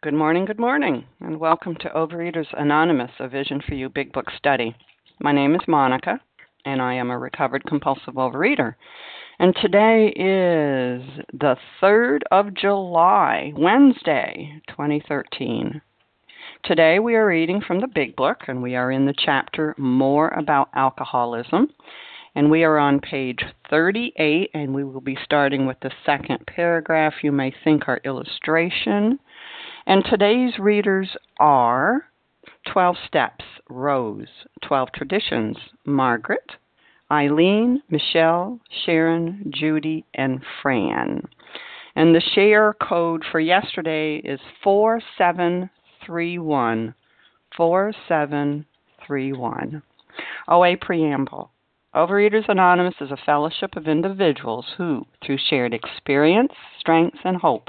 Good morning, good morning, and welcome to Overeaters Anonymous, a Vision for You Big Book study. My name is Monica, and I am a recovered compulsive overeater. And today is the 3rd of July, Wednesday, 2013. Today we are reading from the Big Book, and we are in the chapter More About Alcoholism. And we are on page 38, and we will be starting with the second paragraph. You may think our illustration and today's readers are 12 Steps, Rose, 12 Traditions, Margaret, Eileen, Michelle, Sharon, Judy, and Fran. And the share code for yesterday is 4731. 4731. OA Preamble. Overeaters Anonymous is a fellowship of individuals who, through shared experience, strengths, and hope,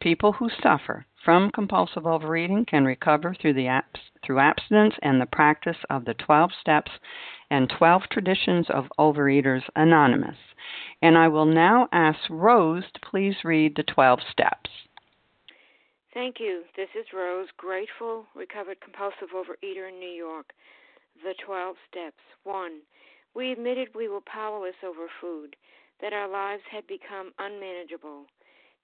people who suffer from compulsive overeating can recover through the abs- through abstinence and the practice of the 12 steps and 12 Traditions of Overeaters Anonymous. And I will now ask Rose to please read the 12 steps. Thank you. This is Rose, grateful, recovered compulsive overeater in New York. The 12 steps. 1. We admitted we were powerless over food, that our lives had become unmanageable.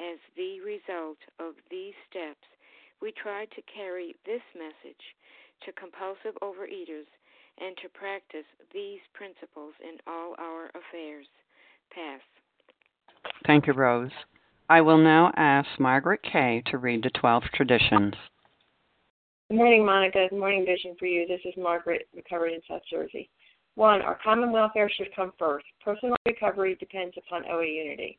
as the result of these steps, we tried to carry this message to compulsive overeaters and to practice these principles in all our affairs. Pass. Thank you, Rose. I will now ask Margaret Kay to read the 12 traditions. Good morning, Monica. Good morning, Vision for You. This is Margaret, recovered in South Jersey. One, our common welfare should come first. Personal recovery depends upon OA unity.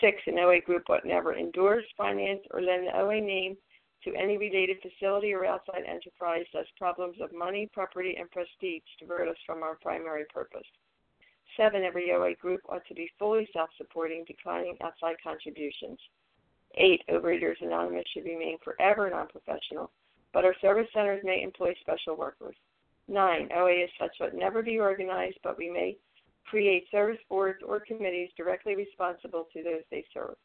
Six, an OA group ought never endorse, finance, or lend the OA name to any related facility or outside enterprise thus problems of money, property, and prestige divert us from our primary purpose. Seven, every OA group ought to be fully self supporting, declining outside contributions. Eight, Overeaters Anonymous should remain forever non professional, but our service centers may employ special workers. Nine, OA is such that never be organized, but we may create service boards or committees directly responsible to those they serve.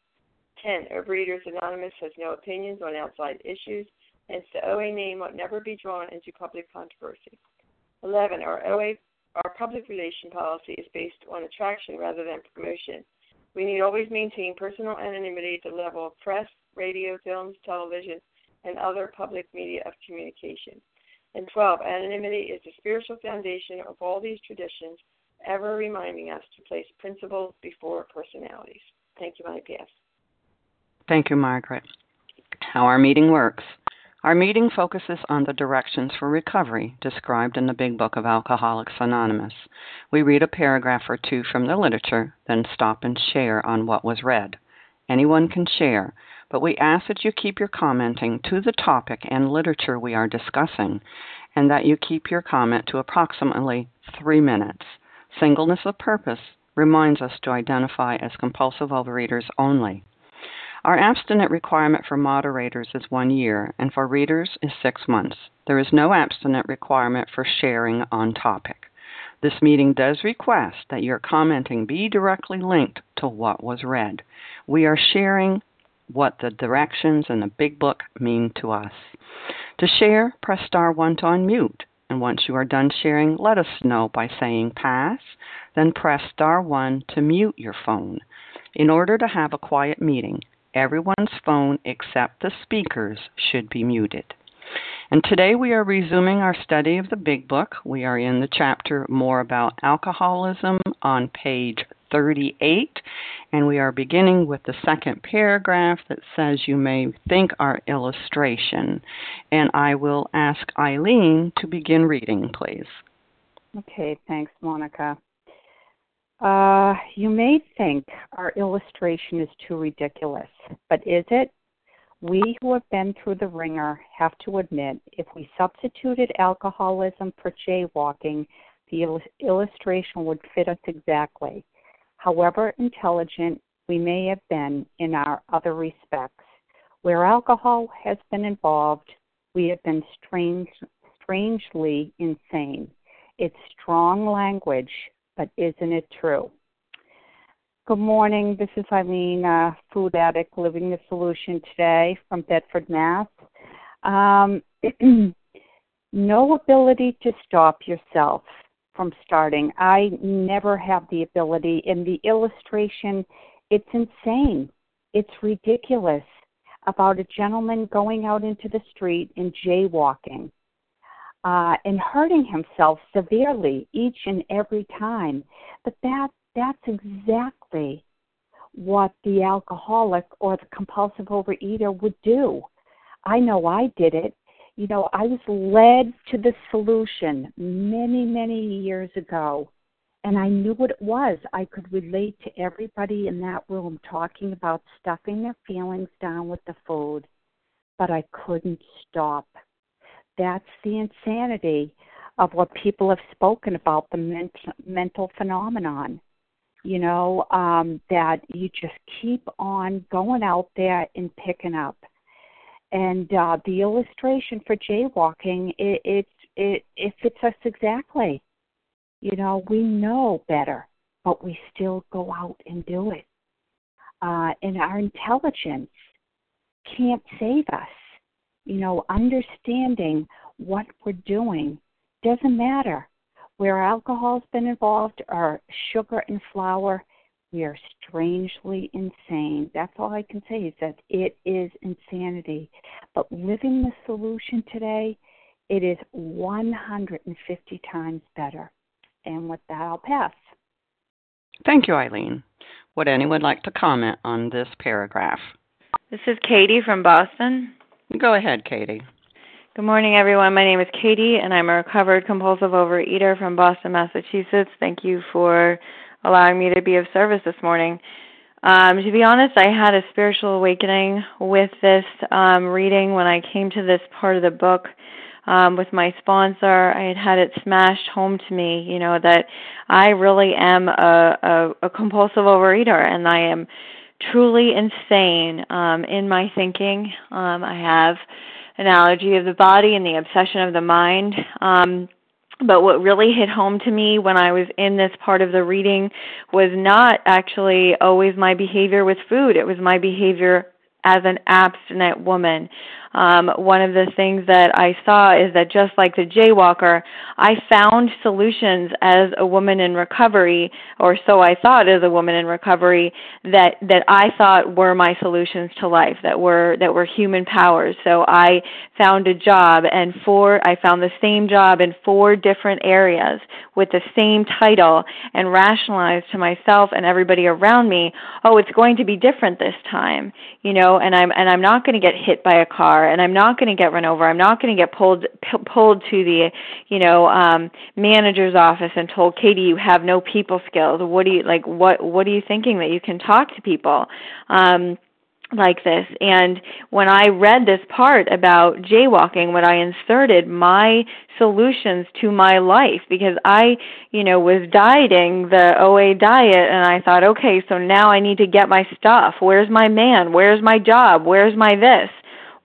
10. Overeaters Anonymous has no opinions on outside issues, hence the OA name will never be drawn into public controversy. 11. Our OA our public relation policy is based on attraction rather than promotion. We need always maintain personal anonymity at the level of press, radio, films, television, and other public media of communication. And 12. Anonymity is the spiritual foundation of all these traditions, ever reminding us to place principles before personalities. Thank you, my PS. Thank you, Margaret. How our meeting works. Our meeting focuses on the directions for recovery described in the Big Book of Alcoholics Anonymous. We read a paragraph or two from the literature, then stop and share on what was read. Anyone can share, but we ask that you keep your commenting to the topic and literature we are discussing, and that you keep your comment to approximately three minutes. Singleness of purpose reminds us to identify as compulsive overeaters only. Our abstinent requirement for moderators is one year, and for readers is six months. There is no abstinent requirement for sharing on topic. This meeting does request that your commenting be directly linked to what was read. We are sharing what the directions in the Big Book mean to us. To share, press star 1 to unmute. And once you are done sharing, let us know by saying pass, then press star 1 to mute your phone. In order to have a quiet meeting, Everyone's phone except the speaker's should be muted. And today we are resuming our study of the Big Book. We are in the chapter More About Alcoholism on page 38, and we are beginning with the second paragraph that says, You may think our illustration. And I will ask Eileen to begin reading, please. Okay, thanks, Monica. Uh, you may think our illustration is too ridiculous, but is it? We who have been through the wringer have to admit if we substituted alcoholism for jaywalking, the il- illustration would fit us exactly. However intelligent we may have been in our other respects, where alcohol has been involved, we have been strange, strangely insane. It's strong language, but isn't it true? Good morning. This is Eileen, a food addict living the solution today from Bedford, Mass. Um, no ability to stop yourself from starting. I never have the ability. In the illustration, it's insane. It's ridiculous about a gentleman going out into the street and jaywalking uh, and hurting himself severely each and every time. But that that's exactly what the alcoholic or the compulsive overeater would do. I know I did it. You know, I was led to the solution many, many years ago, and I knew what it was. I could relate to everybody in that room talking about stuffing their feelings down with the food, but I couldn't stop that's the insanity of what people have spoken about the ment- mental phenomenon you know um that you just keep on going out there and picking up and uh the illustration for jaywalking it it it, it fits us exactly. You know we know better but we still go out and do it. Uh and our intelligence can't save us. You know, understanding what we're doing doesn't matter. Where alcohol's been involved or sugar and flour, we are strangely insane. That's all I can say is that it is insanity. But living the solution today, it is 150 times better. And with that, I'll pass. Thank you, Eileen. Would anyone like to comment on this paragraph? This is Katie from Boston. Go ahead, Katie. Good morning, everyone. My name is Katie, and I'm a recovered compulsive overeater from Boston, Massachusetts. Thank you for allowing me to be of service this morning. Um, to be honest, I had a spiritual awakening with this um, reading when I came to this part of the book um, with my sponsor. I had had it smashed home to me, you know, that I really am a, a, a compulsive overeater, and I am truly insane um, in my thinking. Um, I have an allergy of the body and the obsession of the mind. Um, but what really hit home to me when I was in this part of the reading was not actually always my behavior with food. It was my behavior as an abstinent woman um, one of the things that I saw is that just like the jaywalker, I found solutions as a woman in recovery, or so I thought as a woman in recovery, that that I thought were my solutions to life, that were that were human powers. So I found a job, and four I found the same job in four different areas with the same title, and rationalized to myself and everybody around me, oh, it's going to be different this time, you know, and I'm and I'm not going to get hit by a car and I'm not going to get run over. I'm not going to get pulled p- pulled to the, you know, um manager's office and told, "Katie, you have no people skills. What do you like what what are you thinking that you can talk to people?" Um like this and when i read this part about jaywalking when i inserted my solutions to my life because i you know was dieting the oa diet and i thought okay so now i need to get my stuff where's my man where's my job where's my this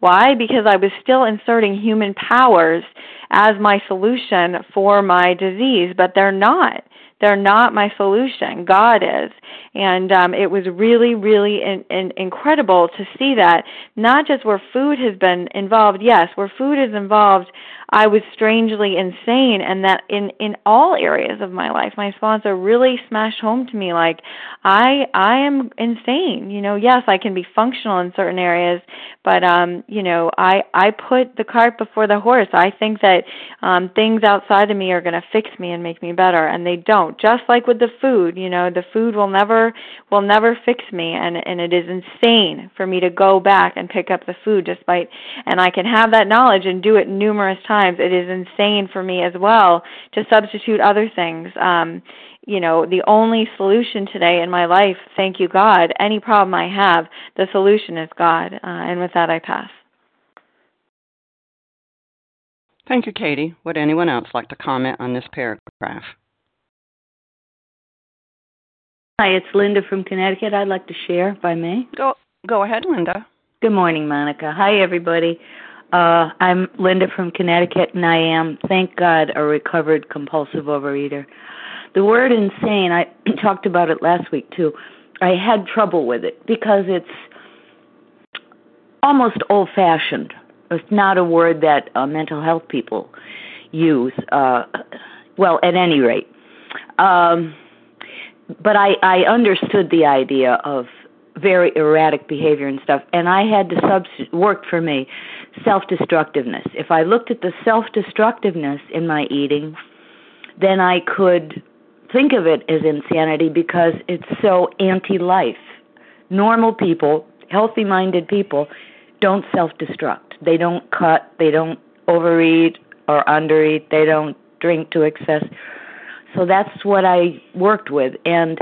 why? Because I was still inserting human powers as my solution for my disease, but they're not. They're not my solution. God is. And um, it was really, really in, in, incredible to see that, not just where food has been involved, yes, where food is involved, I was strangely insane, and that in in all areas of my life, my sponsor really smashed home to me like, I I am insane. You know, yes, I can be functional in certain areas, but um, you know, I I put the cart before the horse. I think that um, things outside of me are going to fix me and make me better, and they don't. Just like with the food, you know, the food will never will never fix me, and and it is insane for me to go back and pick up the food despite, and I can have that knowledge and do it numerous times times it is insane for me as well to substitute other things. Um, you know, the only solution today in my life, thank you God, any problem I have, the solution is God. Uh, and with that, I pass. Thank you, Katie. Would anyone else like to comment on this paragraph? Hi, it's Linda from Connecticut. I'd like to share, if I may. Go, go ahead, Linda. Good morning, Monica. Hi, everybody. Uh, I'm Linda from Connecticut, and I am, thank God, a recovered compulsive overeater. The word insane, I talked about it last week too. I had trouble with it because it's almost old fashioned. It's not a word that uh, mental health people use. Uh, well, at any rate. Um, but I, I understood the idea of very erratic behavior and stuff, and I had to subst- work for me self destructiveness. If I looked at the self destructiveness in my eating, then I could think of it as insanity because it's so anti life. Normal people, healthy minded people, don't self destruct. They don't cut, they don't overeat or undereat, they don't drink to excess. So that's what I worked with. And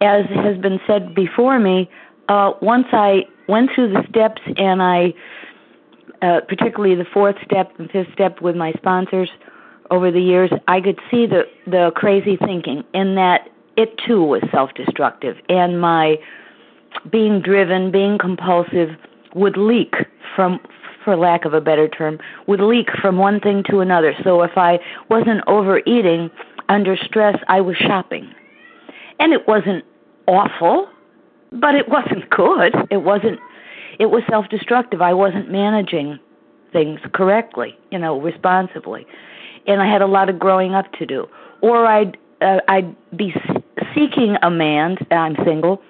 as has been said before me, uh, once I went through the steps and I uh, particularly the fourth step and fifth step with my sponsors over the years, I could see the the crazy thinking in that it too was self-destructive, and my being driven, being compulsive, would leak from, for lack of a better term, would leak from one thing to another. So if I wasn't overeating under stress, I was shopping, and it wasn't awful, but it wasn't good. It wasn't it was self destructive. I wasn't managing things correctly, you know, responsibly. And I had a lot of growing up to do. Or I'd uh, I'd be seeking a man, I'm single,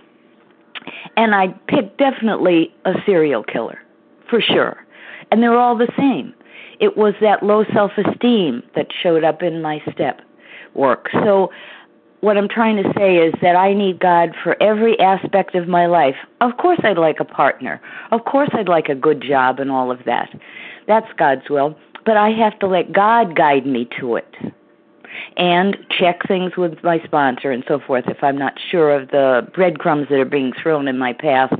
and I'd pick definitely a serial killer, for sure. And they're all the same. It was that low self esteem that showed up in my step work. So what I'm trying to say is that I need God for every aspect of my life. Of course, I'd like a partner. Of course, I'd like a good job and all of that. That's God's will. But I have to let God guide me to it and check things with my sponsor and so forth if I'm not sure of the breadcrumbs that are being thrown in my path,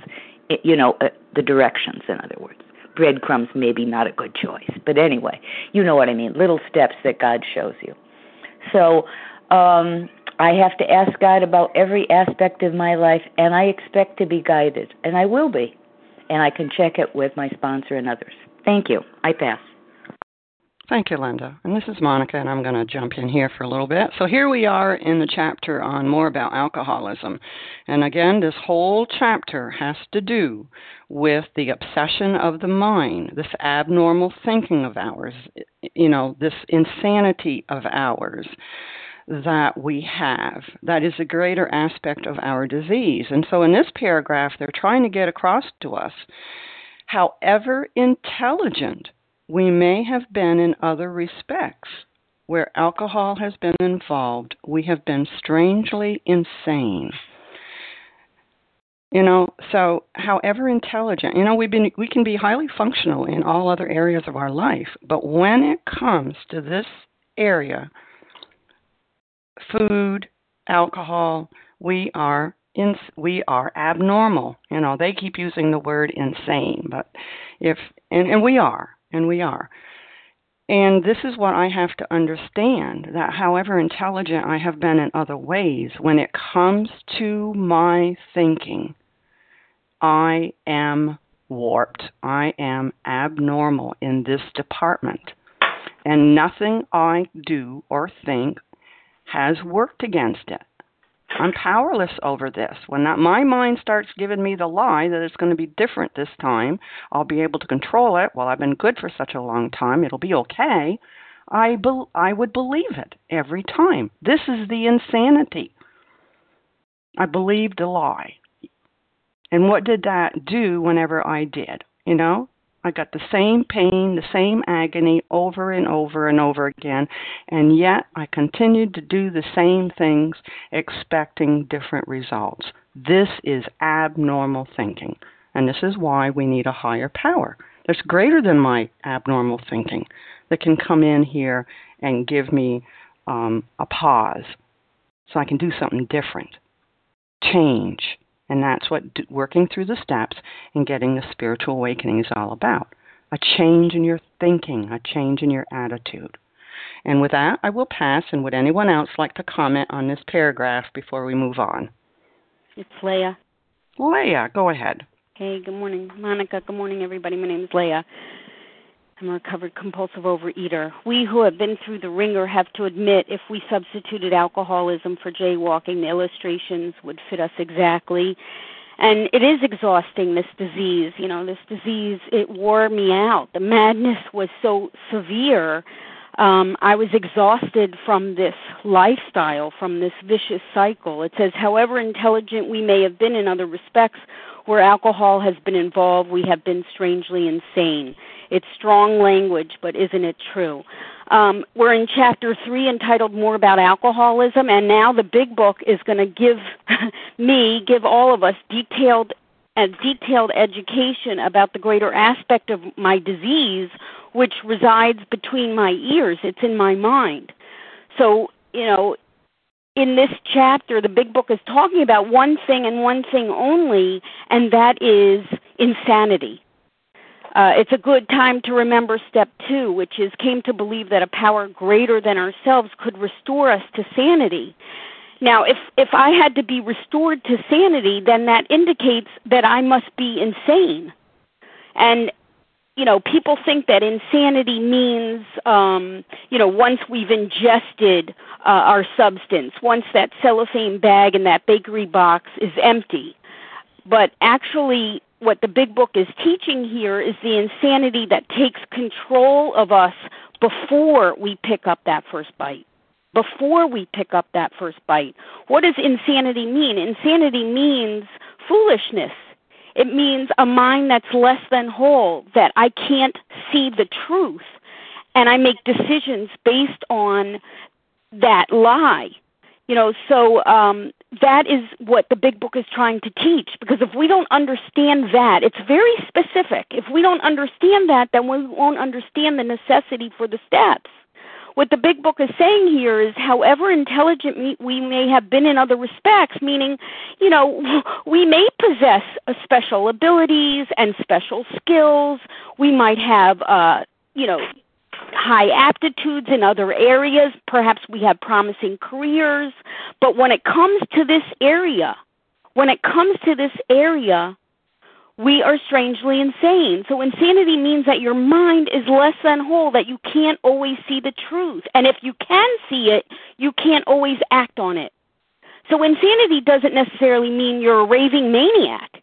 you know, uh, the directions, in other words. Breadcrumbs may be not a good choice. But anyway, you know what I mean. Little steps that God shows you. So, um, I have to ask God about every aspect of my life, and I expect to be guided, and I will be. And I can check it with my sponsor and others. Thank you. I pass. Thank you, Linda. And this is Monica, and I'm going to jump in here for a little bit. So, here we are in the chapter on more about alcoholism. And again, this whole chapter has to do with the obsession of the mind, this abnormal thinking of ours, you know, this insanity of ours that we have. That is a greater aspect of our disease. And so, in this paragraph, they're trying to get across to us however intelligent we may have been in other respects. Where alcohol has been involved, we have been strangely insane. You know, so however intelligent, you know, we've been we can be highly functional in all other areas of our life, but when it comes to this area, food, alcohol, we are in, we are abnormal. You know, they keep using the word insane, but if and, and we are and we are. And this is what I have to understand that however intelligent I have been in other ways, when it comes to my thinking, I am warped. I am abnormal in this department. And nothing I do or think has worked against it. I'm powerless over this. When that, my mind starts giving me the lie that it's going to be different this time, I'll be able to control it. Well, I've been good for such a long time, it'll be okay. I be, I would believe it every time. This is the insanity. I believed a lie. And what did that do whenever I did? You know, I got the same pain, the same agony over and over and over again, and yet I continued to do the same things expecting different results. This is abnormal thinking, and this is why we need a higher power that's greater than my abnormal thinking that can come in here and give me um, a pause so I can do something different, change, and that's what working through the steps and getting the spiritual awakening is all about a change in your thinking, a change in your attitude. And with that, I will pass. And would anyone else like to comment on this paragraph before we move on? It's Leah. Leah, go ahead. Hey, good morning, Monica. Good morning, everybody. My name is Leah. I'm a recovered compulsive overeater. We who have been through the wringer have to admit if we substituted alcoholism for jaywalking, the illustrations would fit us exactly. And it is exhausting, this disease. You know, this disease, it wore me out. The madness was so severe. Um, I was exhausted from this lifestyle, from this vicious cycle. It says, however intelligent we may have been in other respects, where alcohol has been involved, we have been strangely insane. It's strong language, but isn't it true? Um, we're in chapter three entitled More About Alcoholism, and now the big book is going to give me, give all of us detailed a detailed education about the greater aspect of my disease, which resides between my ears. It's in my mind. So, you know, in this chapter, the big book is talking about one thing and one thing only, and that is insanity. Uh, it's a good time to remember step two, which is came to believe that a power greater than ourselves could restore us to sanity. Now, if if I had to be restored to sanity, then that indicates that I must be insane. And you know, people think that insanity means, um, you know, once we've ingested uh, our substance, once that cellophane bag and that bakery box is empty. But actually, what the big book is teaching here is the insanity that takes control of us before we pick up that first bite. Before we pick up that first bite. What does insanity mean? Insanity means foolishness. It means a mind that's less than whole, that I can't see the truth, and I make decisions based on that lie. You know, so um, that is what the big book is trying to teach because if we don't understand that it's very specific. If we don't understand that then we won't understand the necessity for the steps. What the big book is saying here is however intelligent we may have been in other respects meaning you know we may possess special abilities and special skills. We might have uh you know high aptitudes in other areas. Perhaps we have promising careers. But when it comes to this area, when it comes to this area, we are strangely insane. So insanity means that your mind is less than whole, that you can't always see the truth. And if you can see it, you can't always act on it. So insanity doesn't necessarily mean you're a raving maniac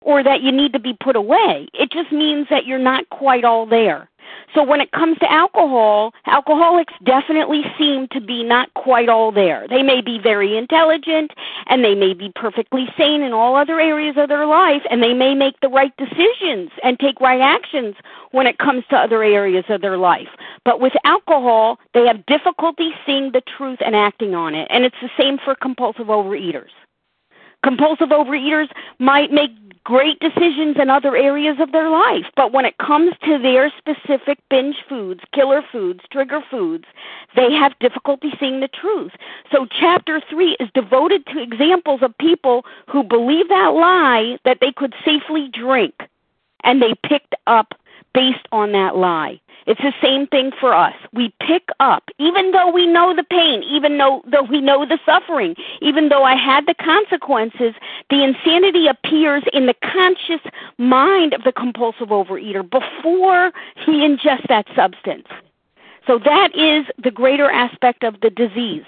or that you need to be put away. It just means that you're not quite all there. So when it comes to alcohol, alcoholics definitely seem to be not quite all there. They may be very intelligent and they may be perfectly sane in all other areas of their life and they may make the right decisions and take right actions when it comes to other areas of their life. But with alcohol, they have difficulty seeing the truth and acting on it. And it's the same for compulsive overeaters. Compulsive overeaters might make great decisions in other areas of their life. But when it comes to their specific binge foods, killer foods, trigger foods, they have difficulty seeing the truth. So, chapter three is devoted to examples of people who believe that lie that they could safely drink, and they picked up based on that lie. It's the same thing for us. We pick up, even though we know the pain, even though, though we know the suffering, even though I had the consequences, the insanity appears in the conscious mind of the compulsive overeater before he ingests that substance. So that is the greater aspect of the disease.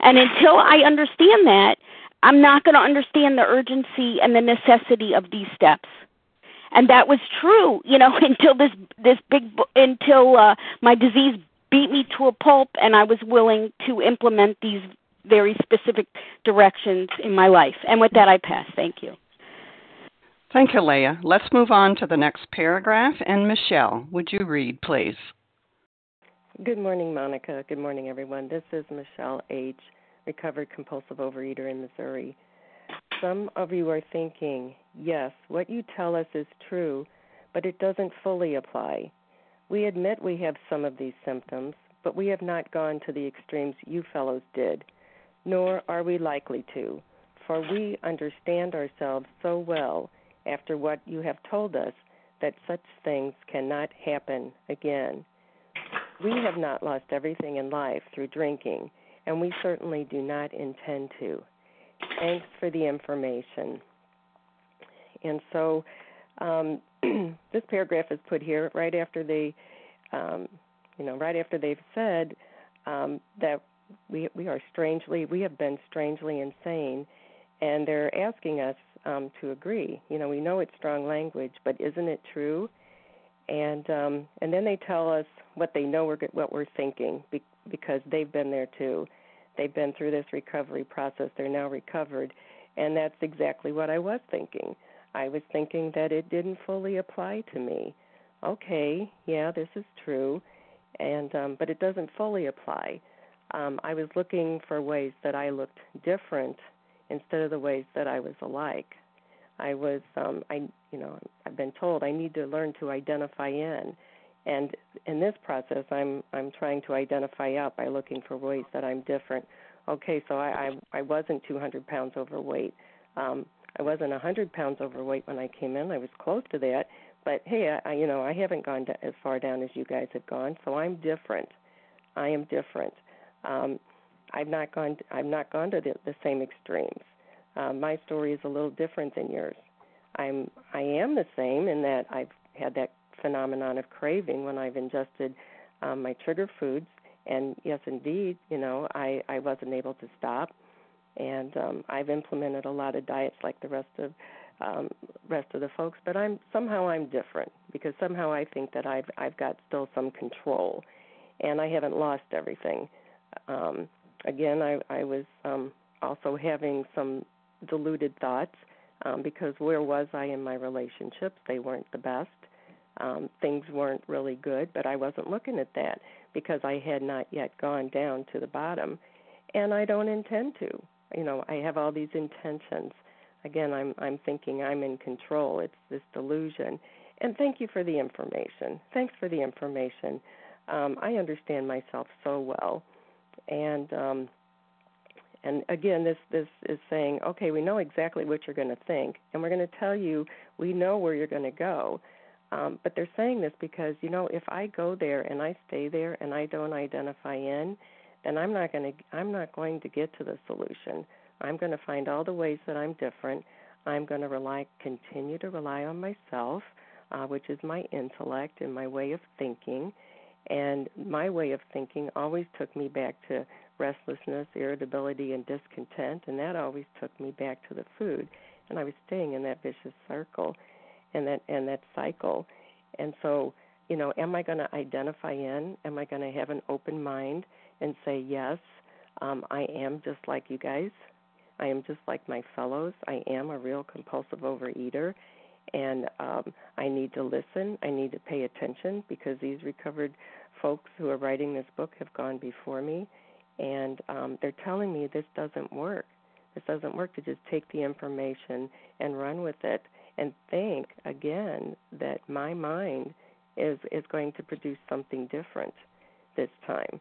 And until I understand that, I'm not going to understand the urgency and the necessity of these steps and that was true you know until this this big until uh my disease beat me to a pulp and i was willing to implement these very specific directions in my life. And with that i pass. Thank you. Thank you leah. Let's move on to the next paragraph. And michelle would you read please? Good morning monica. Good morning everyone. This is michelle h. recovered compulsive overeater in missouri. Some of you are thinking, yes, what you tell us is true, but it doesn't fully apply. We admit we have some of these symptoms, but we have not gone to the extremes you fellows did, nor are we likely to, for we understand ourselves so well after what you have told us that such things cannot happen again. We have not lost everything in life through drinking, and we certainly do not intend to. Thanks for the information. And so um, this paragraph is put here right after they, um, you know, right after they've said um, that we we are strangely we have been strangely insane, and they're asking us um, to agree. You know, we know it's strong language, but isn't it true? And um, and then they tell us what they know we're what we're thinking be, because they've been there too. They've been through this recovery process. They're now recovered. And that's exactly what I was thinking. I was thinking that it didn't fully apply to me. Okay, yeah, this is true, and um, but it doesn't fully apply. Um, I was looking for ways that I looked different instead of the ways that I was alike. I was, um, I, you know, I've been told I need to learn to identify in, and in this process, I'm I'm trying to identify out by looking for ways that I'm different. Okay, so I I, I wasn't 200 pounds overweight. Um, I wasn't 100 pounds overweight when I came in. I was close to that, but hey, I, you know, I haven't gone to, as far down as you guys have gone, so I'm different. I am different. Um, I've not gone. I've not gone to the, the same extremes. Um, my story is a little different than yours. I'm. I am the same in that I've had that phenomenon of craving when I've ingested um, my trigger foods. And yes, indeed, you know, I, I wasn't able to stop. And um, I've implemented a lot of diets like the rest of um, rest of the folks, but I'm somehow I'm different because somehow I think that I've I've got still some control, and I haven't lost everything. Um, again, I I was um, also having some deluded thoughts um, because where was I in my relationships? They weren't the best um, things weren't really good, but I wasn't looking at that because I had not yet gone down to the bottom, and I don't intend to. You know, I have all these intentions. Again, I'm I'm thinking I'm in control. It's this delusion. And thank you for the information. Thanks for the information. Um, I understand myself so well, and um, and again, this this is saying, okay, we know exactly what you're going to think, and we're going to tell you we know where you're going to go Um, but they're saying this because you know if I go there and I stay there and I don't identify in, then I'm not going to I'm not going to get to the solution. I'm going to find all the ways that I'm different. I'm going to rely continue to rely on myself, uh, which is my intellect and my way of thinking. And my way of thinking always took me back to restlessness, irritability, and discontent, and that always took me back to the food. And I was staying in that vicious circle and that and that cycle. And so, you know, am I going to identify in? Am I going to have an open mind and say yes? Um, I am just like you guys. I am just like my fellows. I am a real compulsive overeater, and um, I need to listen. I need to pay attention because these recovered folks who are writing this book have gone before me, and um, they're telling me this doesn't work. This doesn't work to just take the information and run with it and think again that my mind is is going to produce something different this time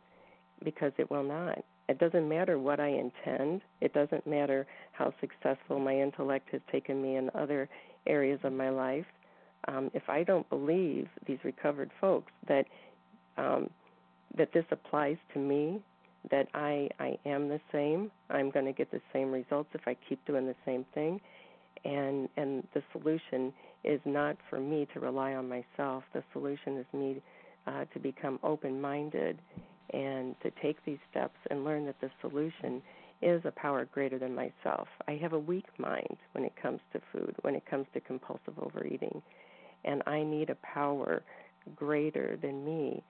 because it will not. It doesn't matter what I intend. It doesn't matter how successful my intellect has taken me in other areas of my life. Um, if I don't believe these recovered folks that um, that this applies to me, that I I am the same, I'm going to get the same results if I keep doing the same thing and and the solution is not for me to rely on myself the solution is me uh, to become open minded and to take these steps and learn that the solution is a power greater than myself. I have a weak mind when it comes to food when it comes to compulsive overeating and i need a power greater than me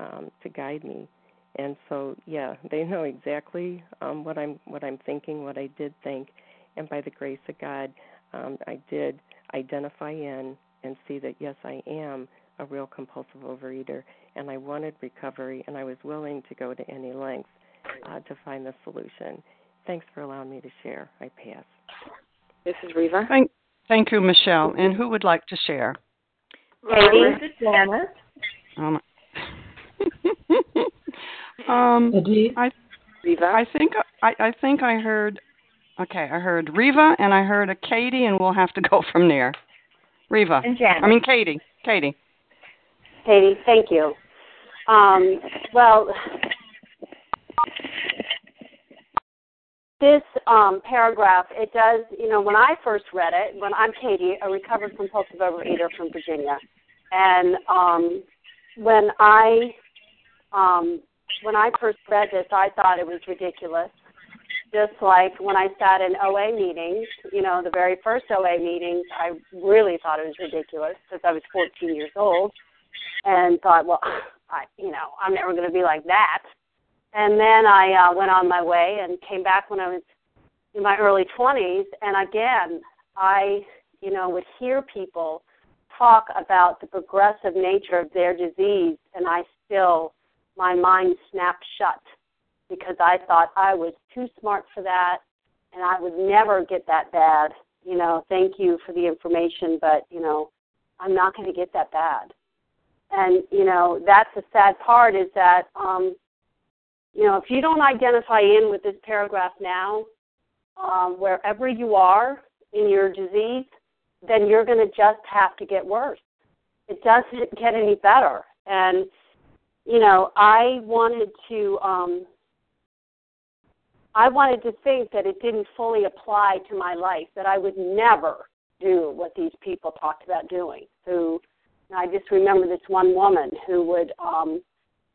um, to guide me. And so yeah they know exactly um, what i'm what i'm thinking what i did think and by the grace of God, um, I did identify in and see that yes, I am a real compulsive overeater, and I wanted recovery, and I was willing to go to any length uh, to find the solution. Thanks for allowing me to share. I pass. This is Reva. Thank, thank you, Michelle. And who would like to share? Katie. This is Janice. Um, um, I, Reva. I think I, I think I heard Okay, I heard Reva and I heard a Katie, and we'll have to go from there. Reva. And Janet. I mean Katie. Katie. Katie, thank you. Um, well, this um, paragraph, it does, you know, when I first read it, when I'm Katie, a recovered compulsive overeater from Virginia, and um, when I um, when I first read this, I thought it was ridiculous. Just like when I sat in OA meetings, you know, the very first OA meetings, I really thought it was ridiculous because I was 14 years old and thought, well, I, you know, I'm never going to be like that. And then I uh, went on my way and came back when I was in my early 20s. And again, I, you know, would hear people talk about the progressive nature of their disease, and I still, my mind snapped shut because I thought I was too smart for that and I would never get that bad. You know, thank you for the information, but, you know, I'm not going to get that bad. And, you know, that's the sad part is that, um, you know, if you don't identify in with this paragraph now, um, wherever you are in your disease, then you're going to just have to get worse. It doesn't get any better. And, you know, I wanted to um, I wanted to think that it didn't fully apply to my life, that I would never do what these people talked about doing. Who I just remember this one woman who would, um,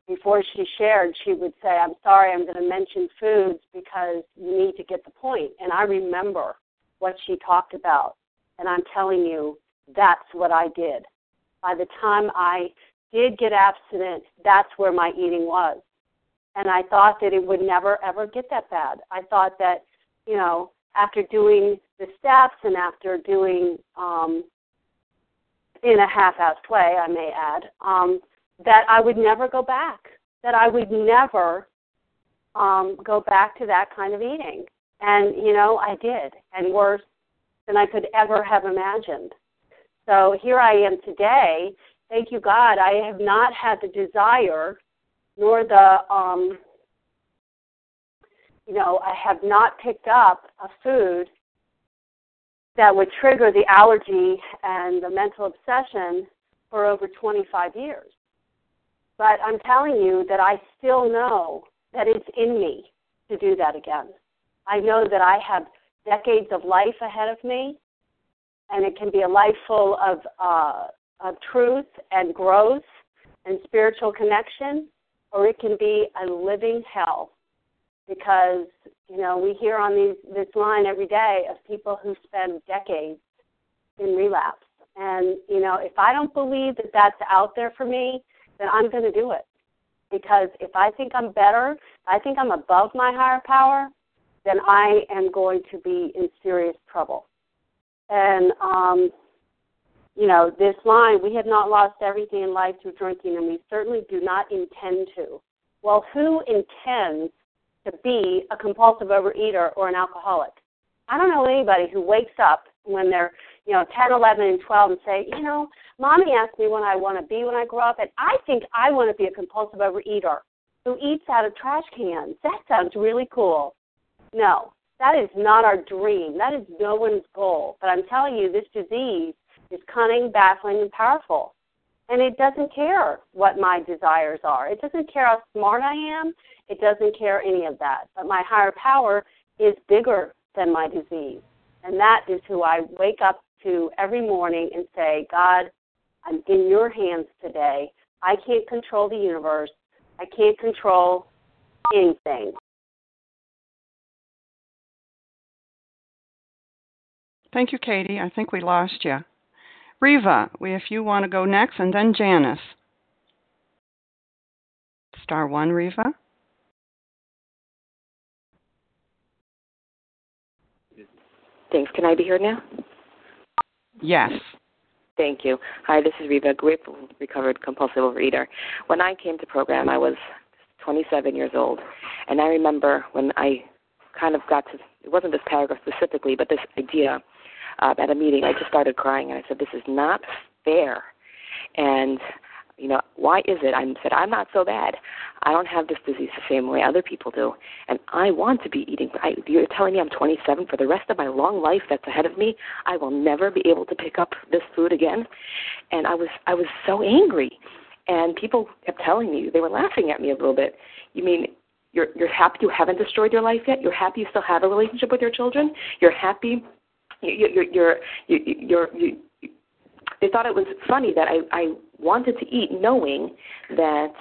before she shared, she would say, I'm sorry, I'm going to mention foods because you need to get the point. And I remember what she talked about. And I'm telling you, that's what I did. By the time I did get abstinent, that's where my eating was and I thought that it would never ever get that bad. I thought that, you know, after doing the steps and after doing um, in a half-assed way, I may add, um, that I would never go back. That I would never um, go back to that kind of eating. And you know, I did, and worse than I could ever have imagined. So here I am today. Thank you, God. I have not had the desire nor the um, you know I have not picked up a food that would trigger the allergy and the mental obsession for over 25 years. But I'm telling you that I still know that it's in me to do that again. I know that I have decades of life ahead of me, and it can be a life full of, uh, of truth and growth and spiritual connection, or it can be a living hell because you know we hear on these this line every day of people who spend decades in relapse. And you know if i don't believe that that's out there for me then i'm going to do it. Because if i think i'm better i think i'm above my higher power then i am going to be in serious trouble. And um you know this line we have not lost everything in life through drinking and we certainly do not intend to. Well who intends to be a compulsive overeater or an alcoholic. I don't know anybody who wakes up when they're, you know, 10, 11, and 12 and say, you know, mommy asked me what I want to be when I grow up, and I think I want to be a compulsive overeater who eats out of trash cans. That sounds really cool. No, that is not our dream. That is no one's goal. But I'm telling you, this disease is cunning, baffling, and powerful. And it doesn't care what my desires are. It doesn't care how smart I am. It doesn't care any of that. But my higher power is bigger than my disease. And that is who I wake up to every morning and say, God, I'm in your hands today. I can't control the universe. I can't control anything. Thank you, Katie. I think we lost you. Riva, if you want to go next, and then Janice. Star one, Riva. Thanks. Can I be heard now? Yes. Thank you. Hi, this is Riva, grateful recovered compulsive overeater. When I came to program, I was 27 years old, and I remember when I kind of got to it wasn't this paragraph specifically, but this idea uh, at a meeting, I just started crying and I said, "This is not fair." And you know, why is it? I said, I'm not so bad. I don't have this disease the same way other people do, and I want to be eating. I, you're telling me I'm 27 for the rest of my long life that's ahead of me. I will never be able to pick up this food again, and I was I was so angry, and people kept telling me they were laughing at me a little bit. You mean you're you're happy you haven't destroyed your life yet? You're happy you still have a relationship with your children? You're happy you're you're you're, you're they thought it was funny that I, I wanted to eat knowing that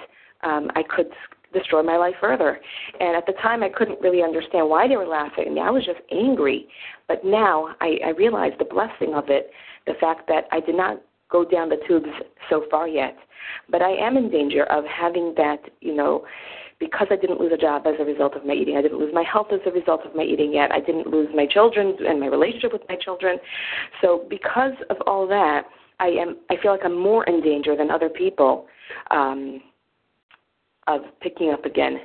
um, I could destroy my life further. And at the time, I couldn't really understand why they were laughing at me. I was just angry. But now I, I realize the blessing of it, the fact that I did not go down the tubes so far yet. But I am in danger of having that, you know, because I didn't lose a job as a result of my eating. I didn't lose my health as a result of my eating yet. I didn't lose my children and my relationship with my children. So because of all that, I am I feel like I'm more in danger than other people um, of picking up again.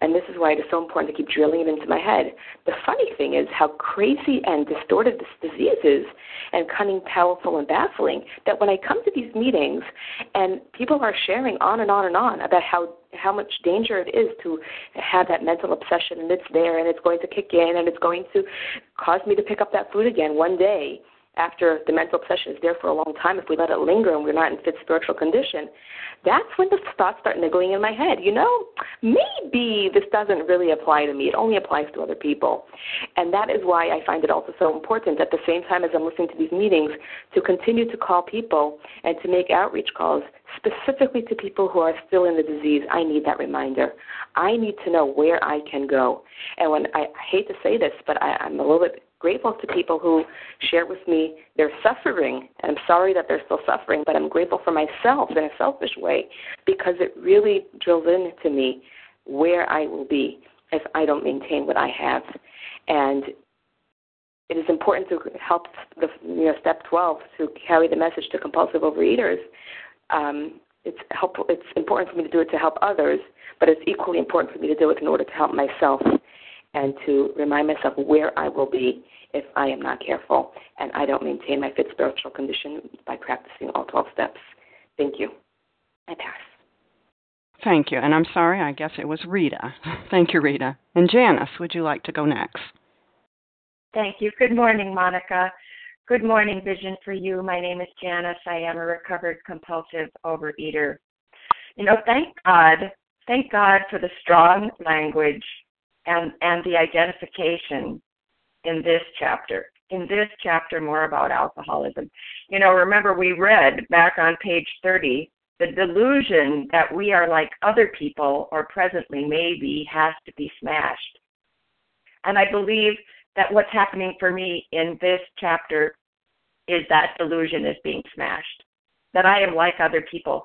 And this is why it is so important to keep drilling it into my head. The funny thing is how crazy and distorted this disease is, and cunning, powerful, and baffling, that when I come to these meetings and people are sharing on and on and on about how how much danger it is to have that mental obsession and it's there and it's going to kick in and it's going to cause me to pick up that food again one day after the mental obsession is there for a long time, if we let it linger and we're not in fit spiritual condition, that's when the thoughts start niggling in my head. You know, maybe this doesn't really apply to me. It only applies to other people. And that is why I find it also so important at the same time as I'm listening to these meetings to continue to call people and to make outreach calls specifically to people who are still in the disease. I need that reminder. I need to know where I can go. And when I, I hate to say this, but I, I'm a little bit grateful to people who share with me their suffering. I'm sorry that they're still suffering, but I'm grateful for myself in a selfish way because it really drills into me where I will be if I don't maintain what I have. And it is important to help the you know step 12 to carry the message to compulsive overeaters. Um, it's helpful. It's important for me to do it to help others, but it's equally important for me to do it in order to help myself and to remind myself where I will be if I am not careful and I don't maintain my fit spiritual condition by practicing all 12 steps. Thank you. I pass. Thank you. And I'm sorry, I guess it was Rita. Thank you, Rita. And Janice, would you like to go next? Thank you. Good morning, Monica. Good morning, Vision for You. My name is Janice. I am a recovered compulsive overeater. You know, thank God, thank God for the strong language and, and the identification in this chapter. In this chapter, more about alcoholism. You know, remember we read back on page 30 the delusion that we are like other people or presently maybe has to be smashed. And I believe that what's happening for me in this chapter is that delusion is being smashed. That I am like other people.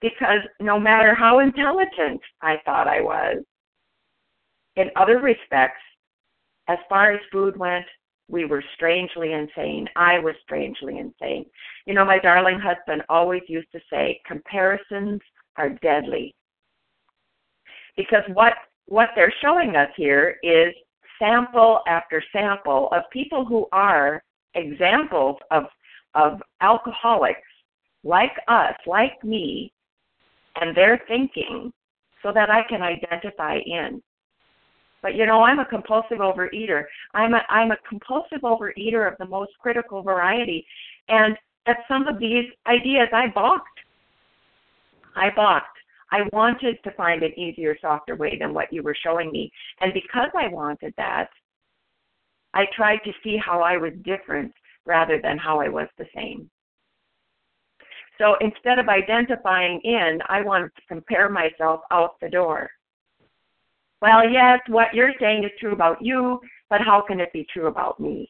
Because no matter how intelligent I thought I was, in other respects, as far as food went, we were strangely insane. I was strangely insane. You know, my darling husband always used to say, comparisons are deadly. Because what what they're showing us here is sample after sample of people who are examples of of alcoholics like us, like me, and their thinking so that I can identify in. But you know, I'm a compulsive overeater. I'm a I'm a compulsive overeater of the most critical variety. And at some of these ideas I balked. I balked. I wanted to find an easier, softer way than what you were showing me. And because I wanted that, I tried to see how I was different rather than how I was the same. So instead of identifying in, I wanted to compare myself out the door. Well, yes, what you're saying is true about you, but how can it be true about me?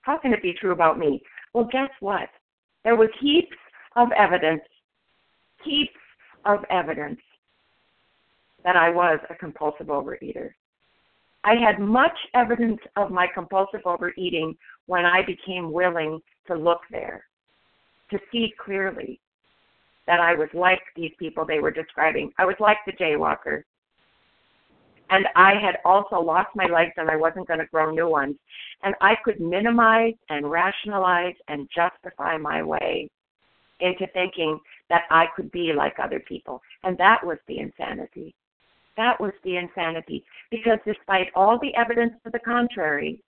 How can it be true about me? Well, guess what? There was heaps of evidence, heaps of evidence that I was a compulsive overeater. I had much evidence of my compulsive overeating when I became willing to look there, to see clearly that I was like these people they were describing. I was like the jaywalker. And I had also lost my legs and I wasn't going to grow new ones. And I could minimize and rationalize and justify my way into thinking that I could be like other people. And that was the insanity. That was the insanity. Because despite all the evidence to the contrary,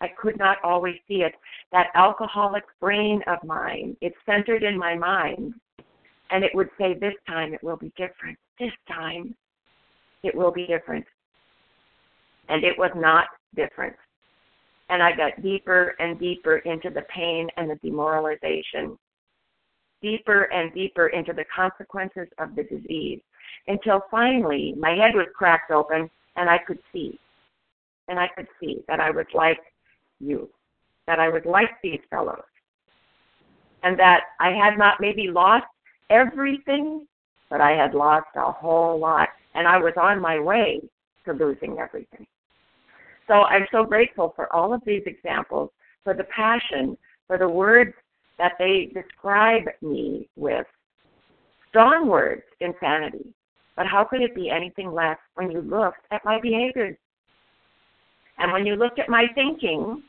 I could not always see it. That alcoholic brain of mine, it's centered in my mind. And it would say, this time it will be different. This time it will be different. And it was not different. And I got deeper and deeper into the pain and the demoralization deeper and deeper into the consequences of the disease until finally my head was cracked open and I could see. And I could see that I was like you, that I was like these fellows, and that I had not maybe lost everything, but I had lost a whole lot, and I was on my way to losing everything. So I'm so grateful for all of these examples, for the passion, for the words that they describe me with. Strong words, insanity. But how could it be anything less when you looked at my behaviors? And when you looked at my thinking,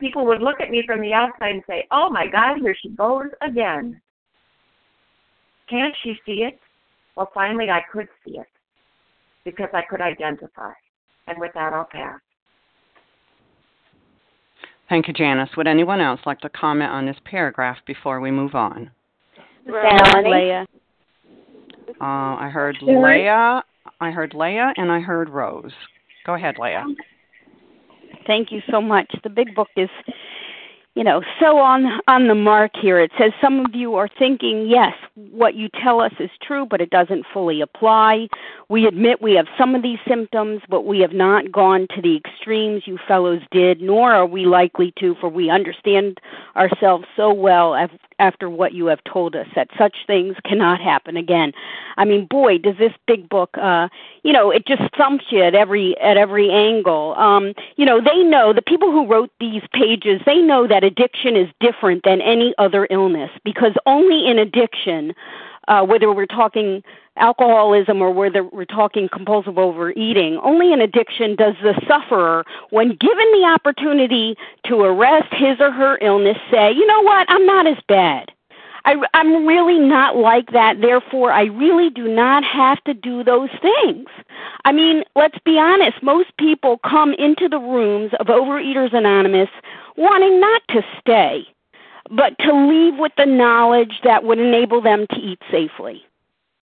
people would look at me from the outside and say, Oh my God, here she goes again. Can't she see it? Well, finally, I could see it because I could identify. And with that, I'll pass. Thank you, Janice. Would anyone else like to comment on this paragraph before we move on? Leah. Uh, I heard Leah. I heard Leah, and I heard Rose. Go ahead, Leah. Thank you so much. The big book is you know so on on the mark here it says some of you are thinking yes what you tell us is true but it doesn't fully apply. We admit we have some of these symptoms but we have not gone to the extremes you fellows did nor are we likely to for we understand ourselves so well after what you have told us that such things cannot happen again. I mean boy does this big book uh you know it just thumps you at every at every angle. Um you know they know the people who wrote these pages they know that addiction is different than any other illness because only in addiction, uh, whether we're talking alcoholism or whether we're talking compulsive overeating, only in addiction does the sufferer, when given the opportunity to arrest his or her illness, say, you know what, I'm not as bad. I, I'm really not like that. Therefore, I really do not have to do those things. I mean, let's be honest. Most people come into the rooms of Overeaters Anonymous wanting not to stay, but to leave with the knowledge that would enable them to eat safely.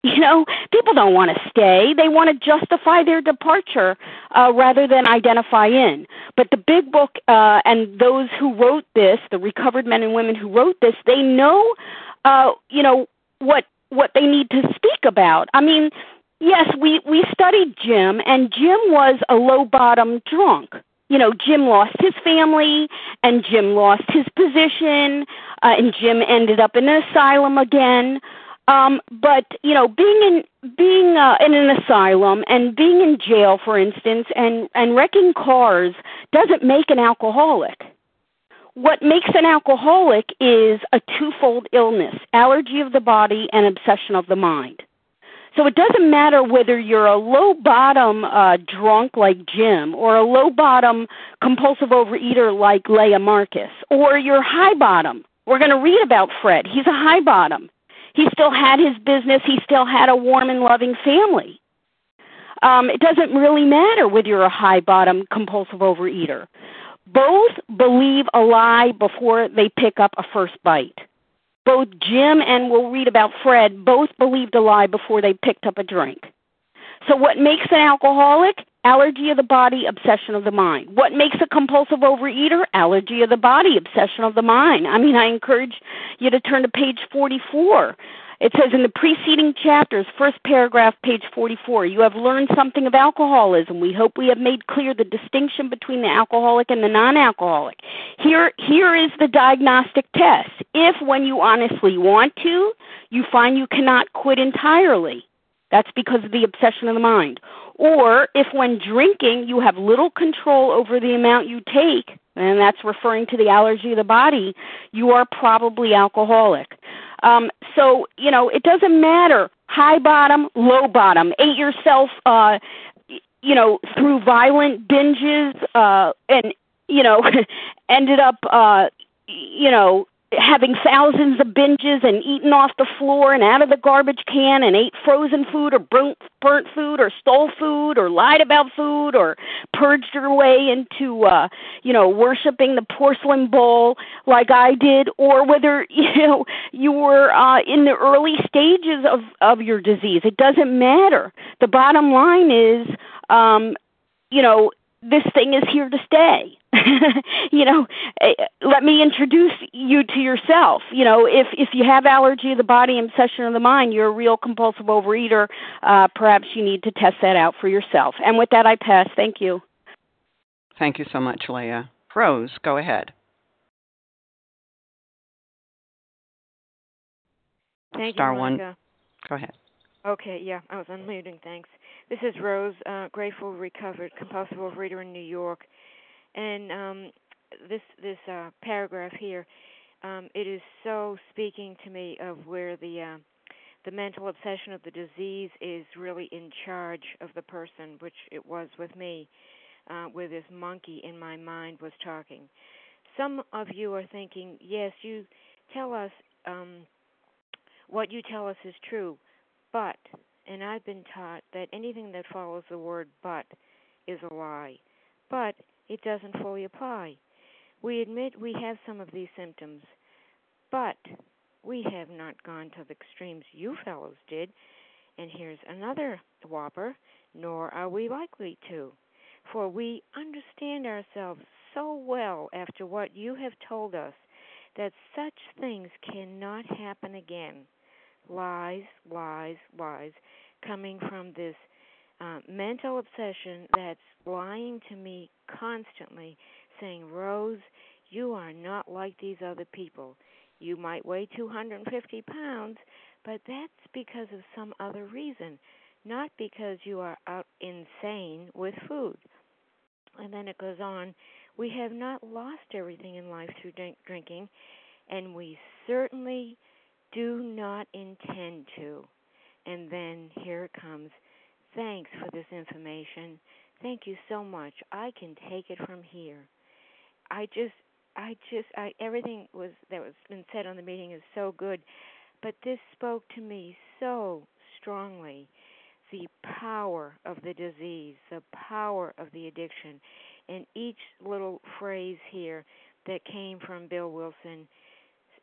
You know, people don't want to stay. They want to justify their departure uh, rather than identify in. But the big book uh, and those who wrote this, the recovered men and women who wrote this, they know, uh, you know, what what they need to speak about. I mean, yes, we we studied Jim, and Jim was a low bottom drunk. You know, Jim lost his family, and Jim lost his position, uh, and Jim ended up in an asylum again. Um, but you know, being in being uh, in an asylum and being in jail, for instance, and and wrecking cars doesn't make an alcoholic. What makes an alcoholic is a twofold illness: allergy of the body and obsession of the mind. So it doesn't matter whether you're a low bottom uh, drunk like Jim or a low bottom compulsive overeater like Leah Marcus, or you're high bottom. We're going to read about Fred. He's a high bottom he still had his business. He still had a warm and loving family. Um, it doesn't really matter whether you're a high bottom compulsive overeater. Both believe a lie before they pick up a first bite. Both Jim and we'll read about Fred both believed a lie before they picked up a drink. So, what makes an alcoholic? Allergy of the body, obsession of the mind. What makes a compulsive overeater? Allergy of the body, obsession of the mind. I mean, I encourage you to turn to page 44. It says in the preceding chapters, first paragraph, page 44, you have learned something of alcoholism. We hope we have made clear the distinction between the alcoholic and the non alcoholic. Here, here is the diagnostic test. If, when you honestly want to, you find you cannot quit entirely, that's because of the obsession of the mind. Or if when drinking you have little control over the amount you take, and that's referring to the allergy of the body, you are probably alcoholic. Um, so, you know, it doesn't matter high bottom, low bottom. Ate yourself, uh, you know, through violent binges uh, and, you know, ended up, uh, you know, having thousands of binges and eaten off the floor and out of the garbage can and ate frozen food or burnt, burnt food or stole food or lied about food or purged your way into uh you know worshiping the porcelain bowl like I did or whether you know you were uh in the early stages of of your disease. It doesn't matter. The bottom line is um you know this thing is here to stay. you know, eh, let me introduce you to yourself. You know, if if you have allergy of the body and obsession of the mind, you're a real compulsive overeater. Uh, perhaps you need to test that out for yourself. And with that, I pass. Thank you. Thank you so much, Leah. Rose, go ahead. Thank Star you, one. Go ahead. Okay, yeah, I was unmuting. Thanks. This is Rose, uh, grateful, recovered, compulsive overeater in New York, and um, this this uh, paragraph here, um, it is so speaking to me of where the uh, the mental obsession of the disease is really in charge of the person, which it was with me, uh, where this monkey in my mind was talking. Some of you are thinking, yes, you tell us um, what you tell us is true but, and I've been taught that anything that follows the word but is a lie. But it doesn't fully apply. We admit we have some of these symptoms, but we have not gone to the extremes you fellows did. And here's another whopper, nor are we likely to. For we understand ourselves so well after what you have told us that such things cannot happen again lies, lies, lies coming from this uh, mental obsession that's lying to me constantly, saying, Rose, you are not like these other people. You might weigh 250 pounds, but that's because of some other reason, not because you are out insane with food. And then it goes on, we have not lost everything in life through drink- drinking, and we certainly do not intend to. And then here it comes. Thanks for this information. Thank you so much. I can take it from here. I just I just I everything was that was been said on the meeting is so good, but this spoke to me so strongly. The power of the disease, the power of the addiction, and each little phrase here that came from Bill Wilson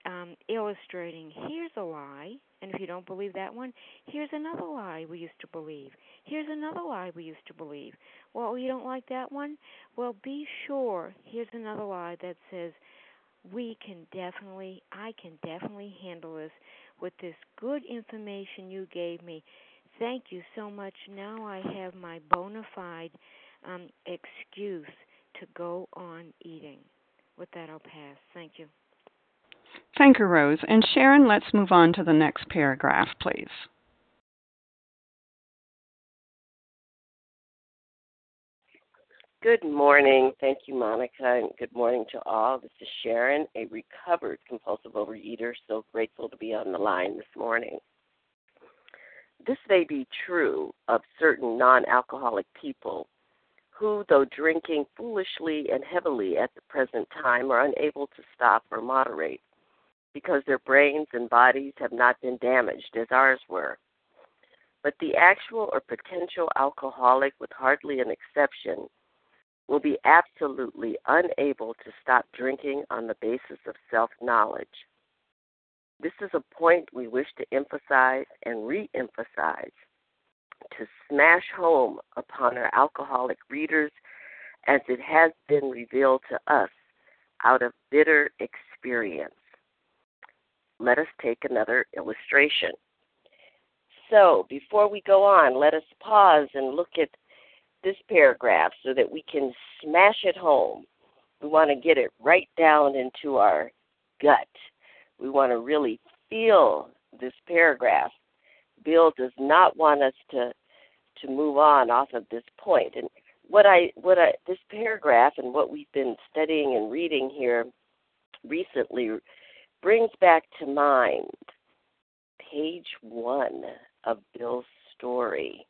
um, illustrating here's a lie, and if you don't believe that one, here's another lie we used to believe. Here's another lie we used to believe. Well, you don't like that one? Well, be sure here's another lie that says we can definitely, I can definitely handle this with this good information you gave me. Thank you so much. Now I have my bona fide um, excuse to go on eating. With that, I'll pass. Thank you. Thank you, Rose. And Sharon, let's move on to the next paragraph, please. Good morning. Thank you, Monica, and good morning to all. This is Sharon, a recovered compulsive overeater. So grateful to be on the line this morning. This may be true of certain non alcoholic people who, though drinking foolishly and heavily at the present time, are unable to stop or moderate because their brains and bodies have not been damaged as ours were. But the actual or potential alcoholic, with hardly an exception, will be absolutely unable to stop drinking on the basis of self knowledge. This is a point we wish to emphasize and re emphasize to smash home upon our alcoholic readers as it has been revealed to us out of bitter experience. Let us take another illustration. So, before we go on, let us pause and look at this paragraph so that we can smash it home. We want to get it right down into our gut. We want to really feel this paragraph. Bill does not want us to to move on off of this point. And what I what I this paragraph and what we've been studying and reading here recently brings back to mind page one of Bill's story.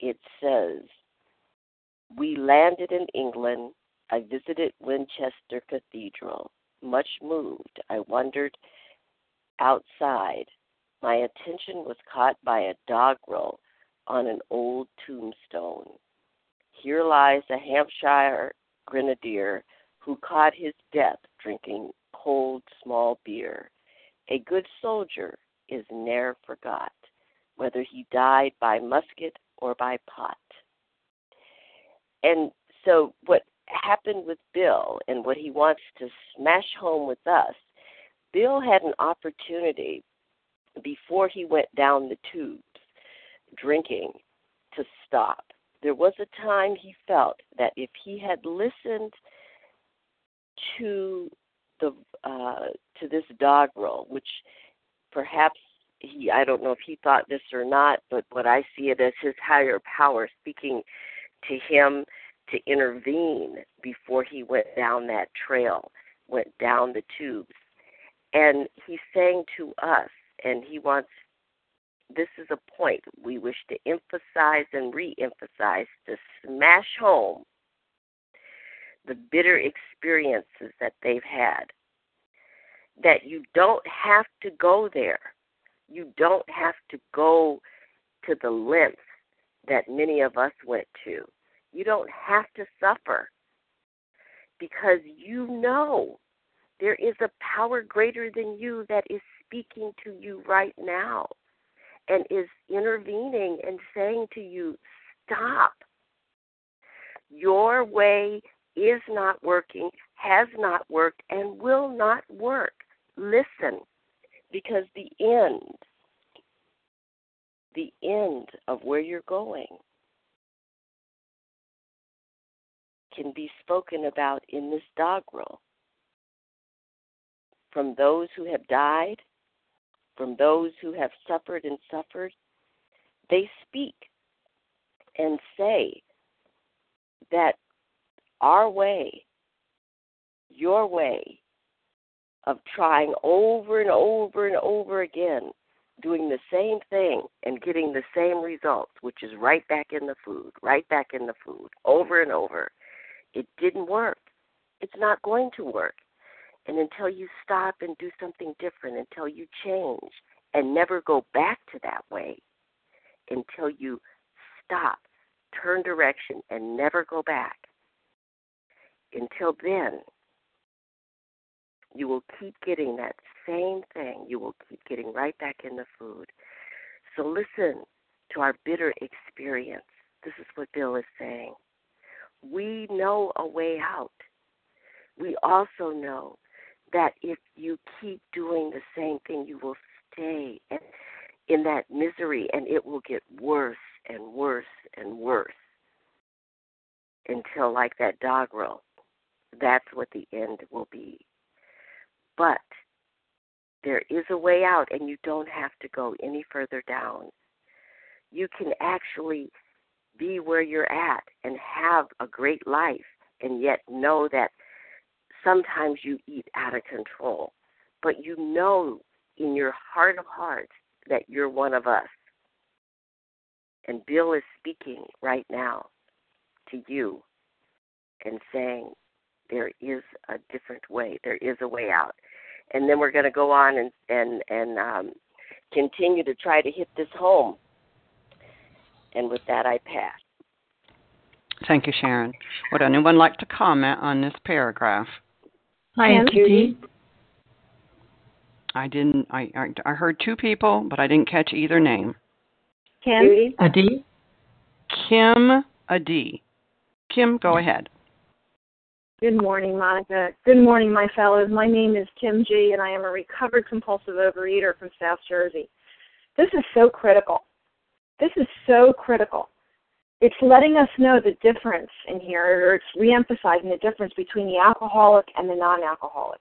It says, We landed in England. I visited Winchester Cathedral. Much moved, I wandered outside. My attention was caught by a doggerel on an old tombstone. Here lies a Hampshire grenadier who caught his death drinking cold small beer. A good soldier is ne'er forgot, whether he died by musket or by pot. And so, what happened with Bill and what he wants to smash home with us, Bill had an opportunity before he went down the tubes drinking to stop. There was a time he felt that if he had listened to the uh, to this dog doggerel, which perhaps he I don't know if he thought this or not, but what I see it as his higher power speaking to him to intervene before he went down that trail, went down the tubes. And he's saying to us, and he wants this is a point we wish to emphasize and re emphasize to smash home the bitter experiences that they've had. That you don't have to go there. You don't have to go to the lengths that many of us went to. You don't have to suffer because you know there is a power greater than you that is speaking to you right now and is intervening and saying to you, stop. Your way is not working, has not worked, and will not work. Listen, because the end, the end of where you're going, can be spoken about in this doggerel. From those who have died, from those who have suffered and suffered, they speak and say that our way, your way of trying over and over and over again, doing the same thing and getting the same results, which is right back in the food, right back in the food, over and over. It didn't work. It's not going to work. And until you stop and do something different, until you change and never go back to that way, until you stop, turn direction, and never go back, until then, you will keep getting that same thing. You will keep getting right back in the food. So listen to our bitter experience. This is what Bill is saying. We know a way out. We also know that if you keep doing the same thing, you will stay in that misery and it will get worse and worse and worse until, like that doggerel, that's what the end will be. But there is a way out, and you don't have to go any further down. You can actually be where you're at and have a great life, and yet know that sometimes you eat out of control. But you know in your heart of hearts that you're one of us. And Bill is speaking right now to you and saying there is a different way. There is a way out. And then we're going to go on and and and um, continue to try to hit this home. And with that, I pass. Thank you, Sharon. Would anyone like to comment on this paragraph? Hi, Judy. I didn't. I, I heard two people, but I didn't catch either name. Kim. Adi. Kim Adi. Kim, go ahead. Good morning, Monica. Good morning, my fellows. My name is Kim G, and I am a recovered compulsive overeater from South Jersey. This is so critical. This is so critical. It's letting us know the difference in here, or it's reemphasizing the difference between the alcoholic and the non-alcoholic.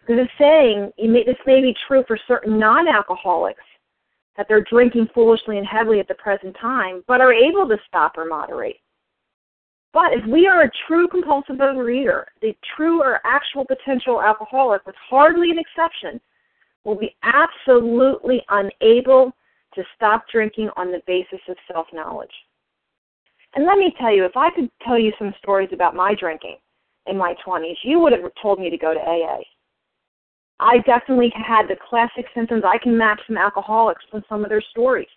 Because it's saying this may be true for certain non-alcoholics that they're drinking foolishly and heavily at the present time, but are able to stop or moderate. But if we are a true compulsive overeater, the true or actual potential alcoholic, with hardly an exception, will be absolutely unable to stop drinking on the basis of self knowledge. And let me tell you, if I could tell you some stories about my drinking in my 20s, you would have told me to go to AA. I definitely had the classic symptoms. I can match some alcoholics from some of their stories.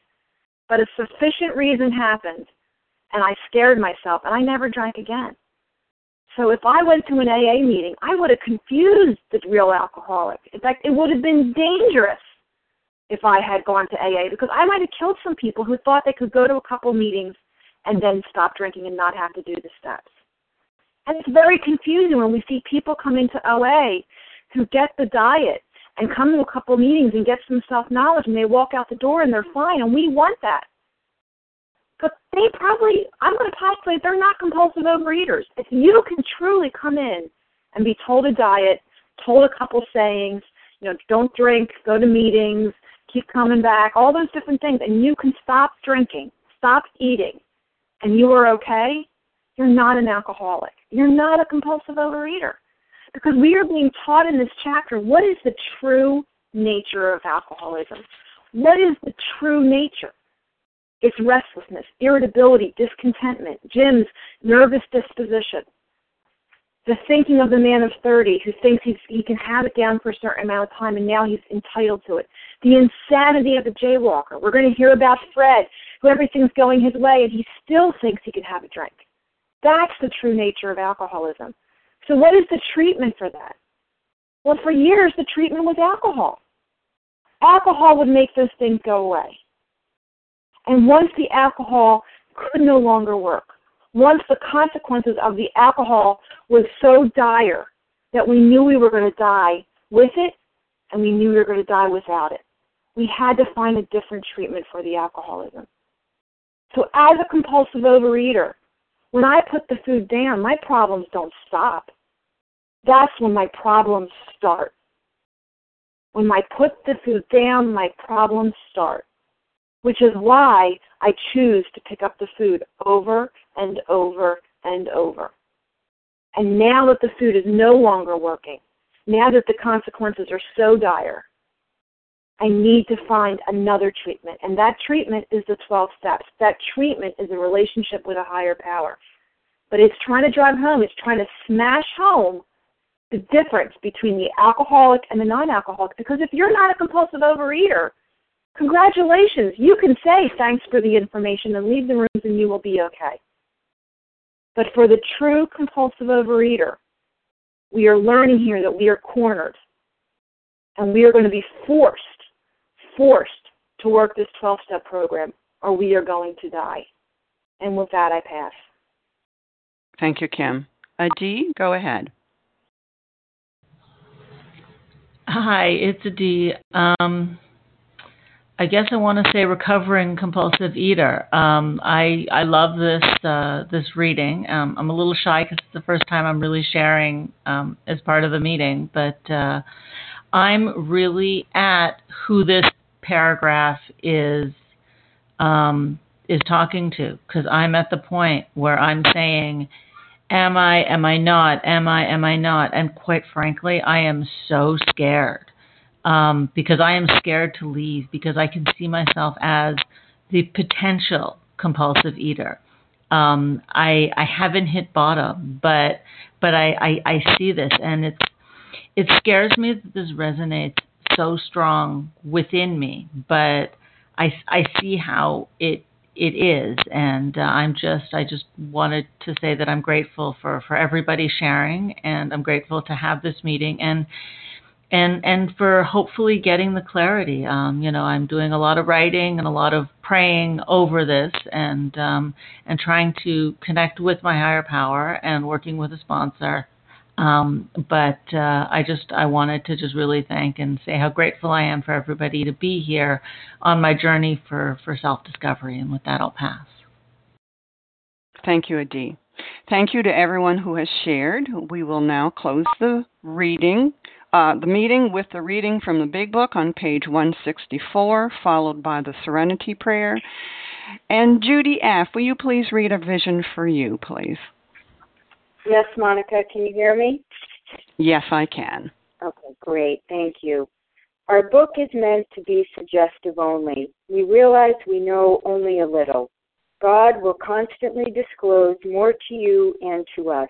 But a sufficient reason happened, and I scared myself, and I never drank again. So if I went to an AA meeting, I would have confused the real alcoholic. In fact, it would have been dangerous if I had gone to AA because I might have killed some people who thought they could go to a couple meetings and then stop drinking and not have to do the steps. And it's very confusing when we see people come into OA who get the diet and come to a couple meetings and get some self knowledge and they walk out the door and they're fine and we want that. But they probably I'm gonna postulate they're not compulsive overeaters. If you can truly come in and be told a diet, told a couple sayings, you know, don't drink, go to meetings, keep coming back, all those different things, and you can stop drinking, stop eating, and you are okay, you're not an alcoholic. You're not a compulsive overeater. Because we are being taught in this chapter what is the true nature of alcoholism? What is the true nature? It's restlessness, irritability, discontentment, Jim's nervous disposition, the thinking of the man of 30 who thinks he can have it down for a certain amount of time and now he's entitled to it, the insanity of the jaywalker. We're going to hear about Fred, who everything's going his way and he still thinks he can have a drink. That's the true nature of alcoholism. So, what is the treatment for that? Well, for years, the treatment was alcohol. Alcohol would make those things go away. And once the alcohol could no longer work, once the consequences of the alcohol was so dire that we knew we were going to die with it and we knew we were going to die without it, we had to find a different treatment for the alcoholism. So, as a compulsive overeater, when I put the food down, my problems don't stop. That's when my problems start. When I put the food down, my problems start. Which is why I choose to pick up the food over and over and over. And now that the food is no longer working, now that the consequences are so dire, I need to find another treatment. And that treatment is the 12 steps. That treatment is a relationship with a higher power. But it's trying to drive home, it's trying to smash home the difference between the alcoholic and the non alcoholic. Because if you're not a compulsive overeater, congratulations, you can say thanks for the information and leave the rooms and you will be okay. But for the true compulsive overeater, we are learning here that we are cornered. And we are going to be forced, forced to work this 12 step program, or we are going to die. And with that, I pass. Thank you, Kim. Adi, go ahead. Hi, it's Adi. Um, I guess I want to say recovering compulsive eater. Um, I I love this uh, this reading. Um, I'm a little shy because it's the first time I'm really sharing um, as part of the meeting, but uh, I'm really at who this paragraph is um, is talking to because I'm at the point where I'm saying, "Am I? Am I not? Am I? Am I not?" And quite frankly, I am so scared um, because I am scared to leave because I can see myself as the potential compulsive eater. Um, I I haven't hit bottom, but but I, I, I see this and it's it scares me that this resonates so strong within me, but I, I see how it it is and uh, I'm just I just wanted to say that I'm grateful for for everybody sharing and I'm grateful to have this meeting and and and for hopefully getting the clarity. Um, you know, I'm doing a lot of writing and a lot of praying over this, and um, and trying to connect with my higher power and working with a sponsor. Um, but uh, I just I wanted to just really thank and say how grateful I am for everybody to be here on my journey for for self discovery. And with that, I'll pass. Thank you, Adi. Thank you to everyone who has shared. We will now close the reading uh, the meeting with the reading from the Big Book on page 164, followed by the Serenity Prayer. And Judy F., will you please read a vision for you, please? Yes, Monica, can you hear me? Yes, I can. Okay, great. Thank you. Our book is meant to be suggestive only. We realize we know only a little. God will constantly disclose more to you and to us.